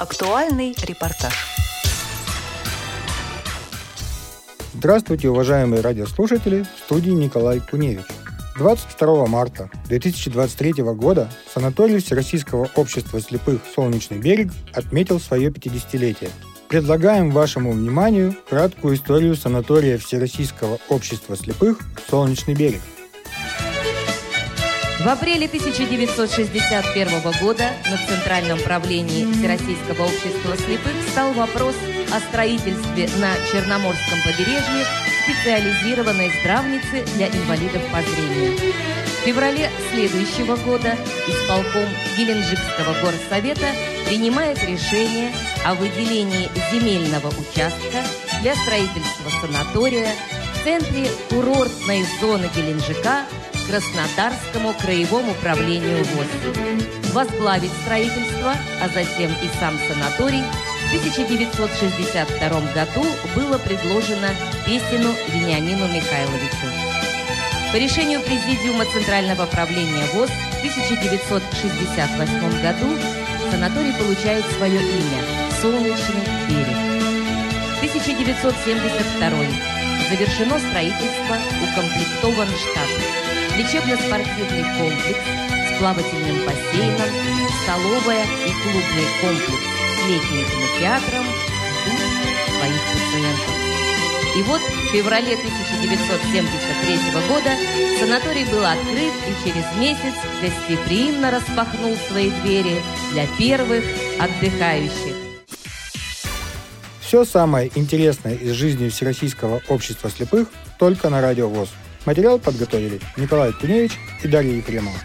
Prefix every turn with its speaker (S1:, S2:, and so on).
S1: Актуальный репортаж.
S2: Здравствуйте, уважаемые радиослушатели, в студии Николай Куневич. 22 марта 2023 года санаторий Всероссийского общества слепых «Солнечный берег» отметил свое 50-летие. Предлагаем вашему вниманию краткую историю санатория Всероссийского общества слепых «Солнечный берег».
S3: В апреле 1961 года на Центральном правлении Всероссийского общества слепых стал вопрос о строительстве на Черноморском побережье специализированной здравницы для инвалидов по зрению. В феврале следующего года исполком Геленджикского горсовета принимает решение о выделении земельного участка для строительства санатория в центре курортной зоны Геленджика Краснодарскому краевому управлению ВОЗ. Возглавить строительство, а затем и сам санаторий в 1962 году было предложено Песину Вениамину Михайловичу. По решению Президиума Центрального правления ВОЗ в 1968 году санаторий получает свое имя – Солнечный берег. 1972 завершено строительство, укомплектован штат лечебно-спортивный комплекс с плавательным бассейном, столовая и клубный комплекс с летним кинотеатром ждут своих пациентов. И вот в феврале 1973 года санаторий был открыт и через месяц гостеприимно распахнул свои двери для первых отдыхающих.
S2: Все самое интересное из жизни Всероссийского общества слепых только на Радио ВОЗ. Материал подготовили Николай Куневич и Дарья Ефремова.